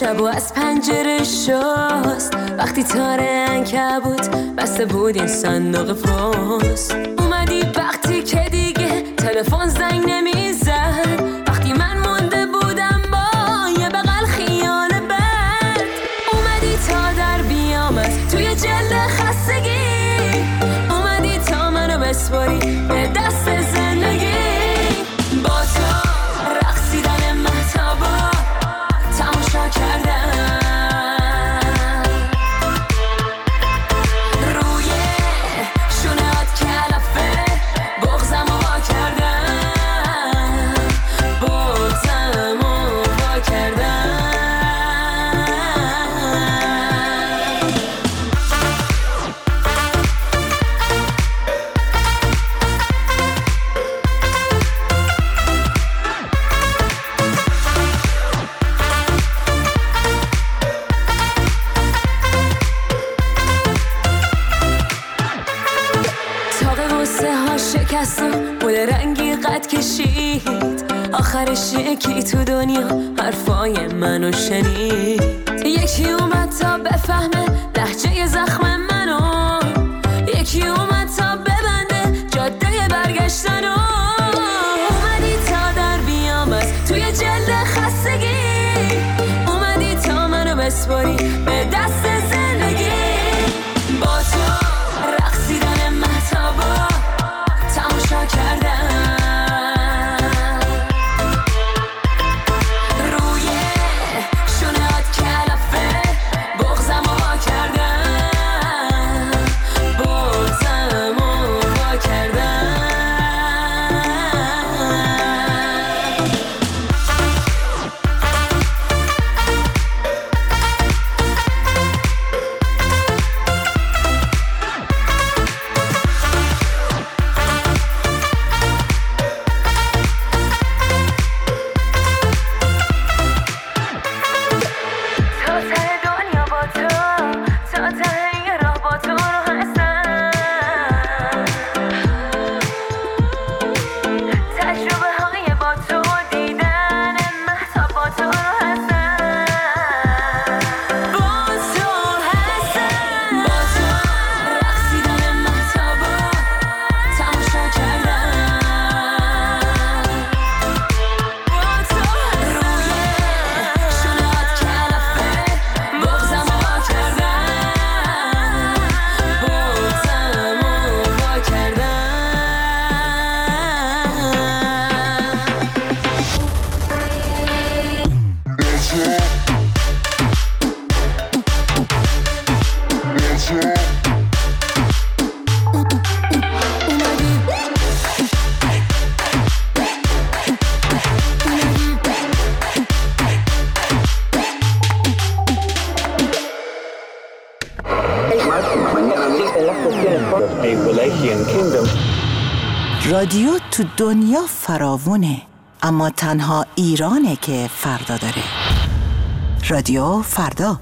شب و از پنجره شست. وقتی تاره بود بسته بود این صندوق پست اومدی وقتی که دیگه تلفن زنگ آخرش یکی تو دنیا حرفای منو شنید. یکی اومد تا بفهمه لحجه زخم تو دنیا فراوونه اما تنها ایرانه که فردا داره. رادیو فردا.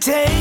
take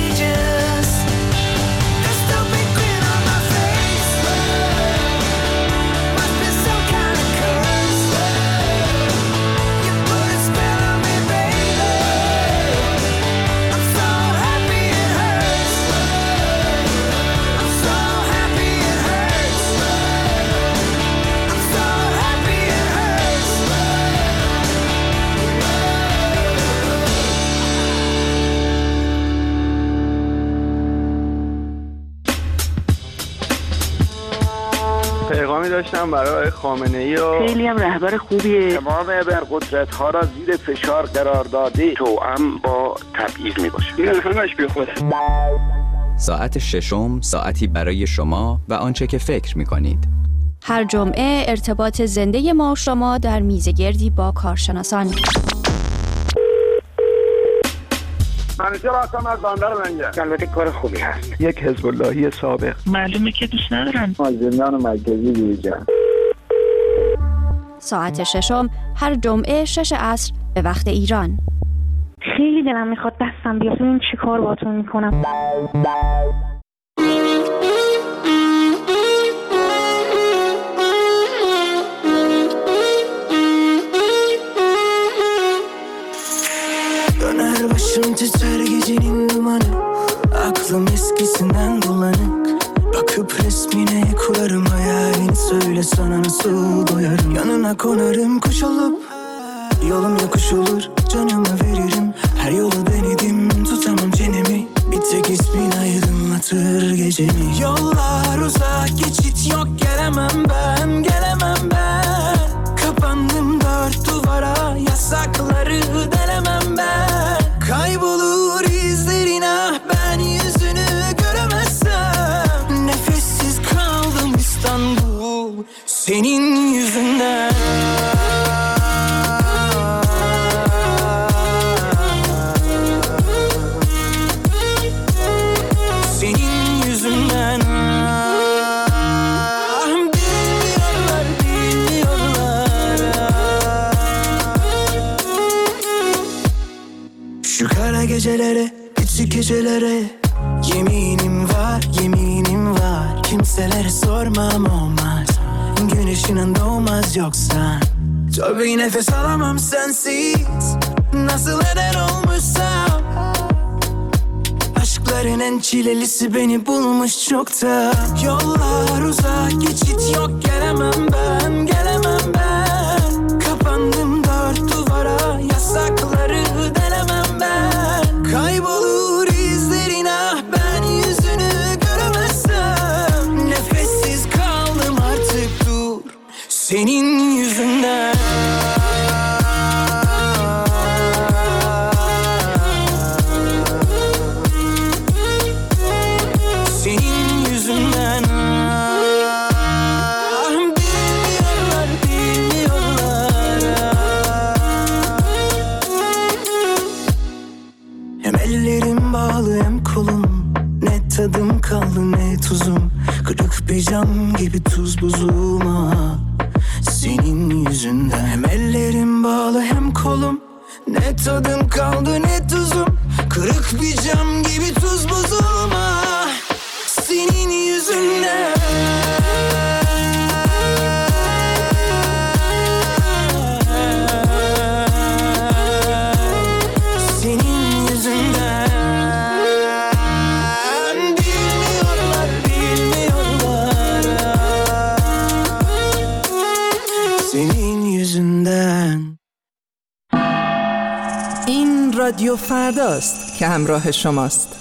داشتم برای خامنه ای و خیلی هم رهبر خوبیه. تمام ابرقدرت ها را زیر فشار قرار داده توأم با تبعیض می باشه این همش بی ساعت ششم ساعتی برای شما و آنچه که فکر می کنید. هر جمعه ارتباط زنده ما و شما در میزگردی با کارشناسان. منیجر هستم از بندر منگه البته کار خوبی هست. یک حزب اللهی سابق. معلومه که دوست ندارن. از زندان مرکزی بیرجن ساعت ششم هر جمعه شش عصر به وقت ایران. خیلی دلم می‌خواد دستم بیاد. این چی کار باتون می‌کنم؟ Kurarım hayalini Söyle sana nasıl doyarım. Yanına konarım kuş olup Yolum yokuş olur. Canımı veririm Her yolu denedim. Tutamam çenemi Bir tek ismin aydınlatır gecemi. Yollar uzak geçit yok gelemem ben Gelemem ben. Kapandım dört duvara Yasakları denemem ben. Kaybolur Kimselere sormam olmaz. Güneşinin doğmaz yoksa. Tabii nefes alamam sensiz. Nasıl eder olmuşsam? Aşkların en çilelisi beni bulmuş çokta Yollar uzak geçit yok gelemem ben Gelemem ben hem kolum Ne tadım kaldı ne tuzum Kırık bir cam gibi tuz buzum ah. Senin yüzünden Hem ellerim bağlı hem kolum Ne tadım kaldı ne tuzum Kırık bir cam gibi tuz buzum ah. Senin yüzünden رادیو فرداست که همراه شماست.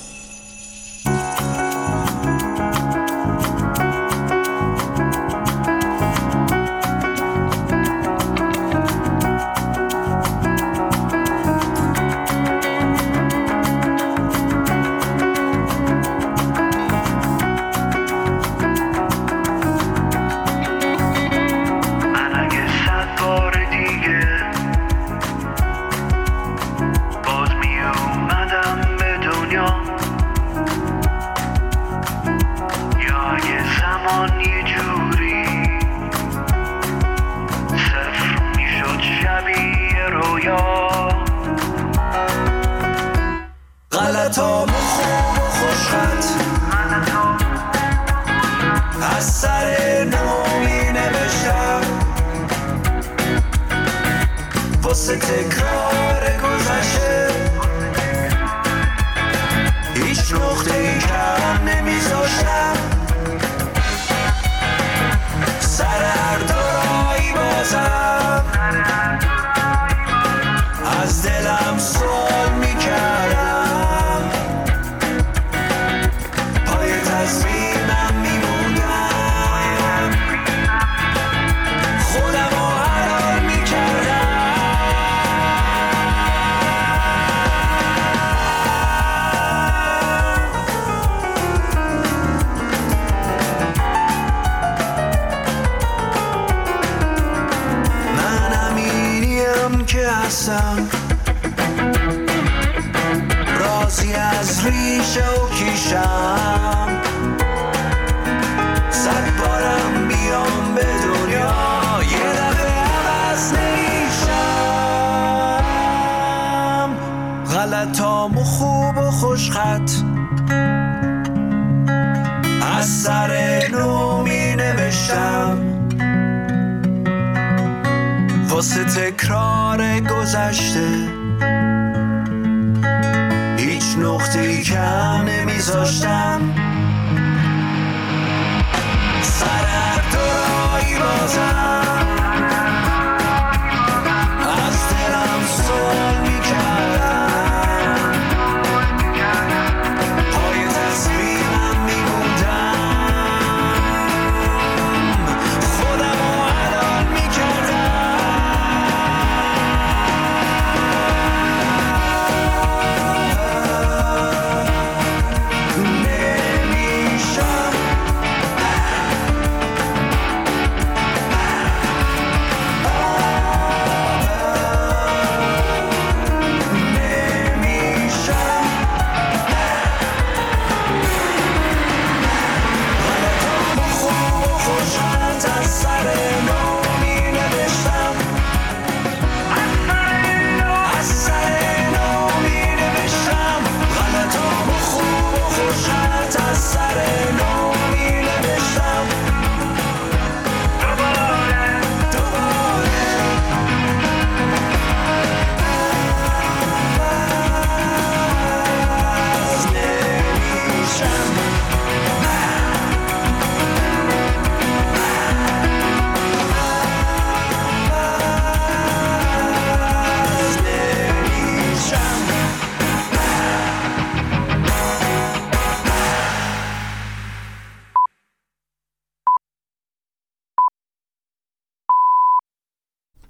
که هستم. رازی از ریشه و کیشم. صد بارم بیام به دنیا یه دفعه عوض نمیشم غلطام و خوب و خوشخط از واسه تکرار گذشته. هیچ نقطه ای کم نمیذاشتم سر دورایی بازم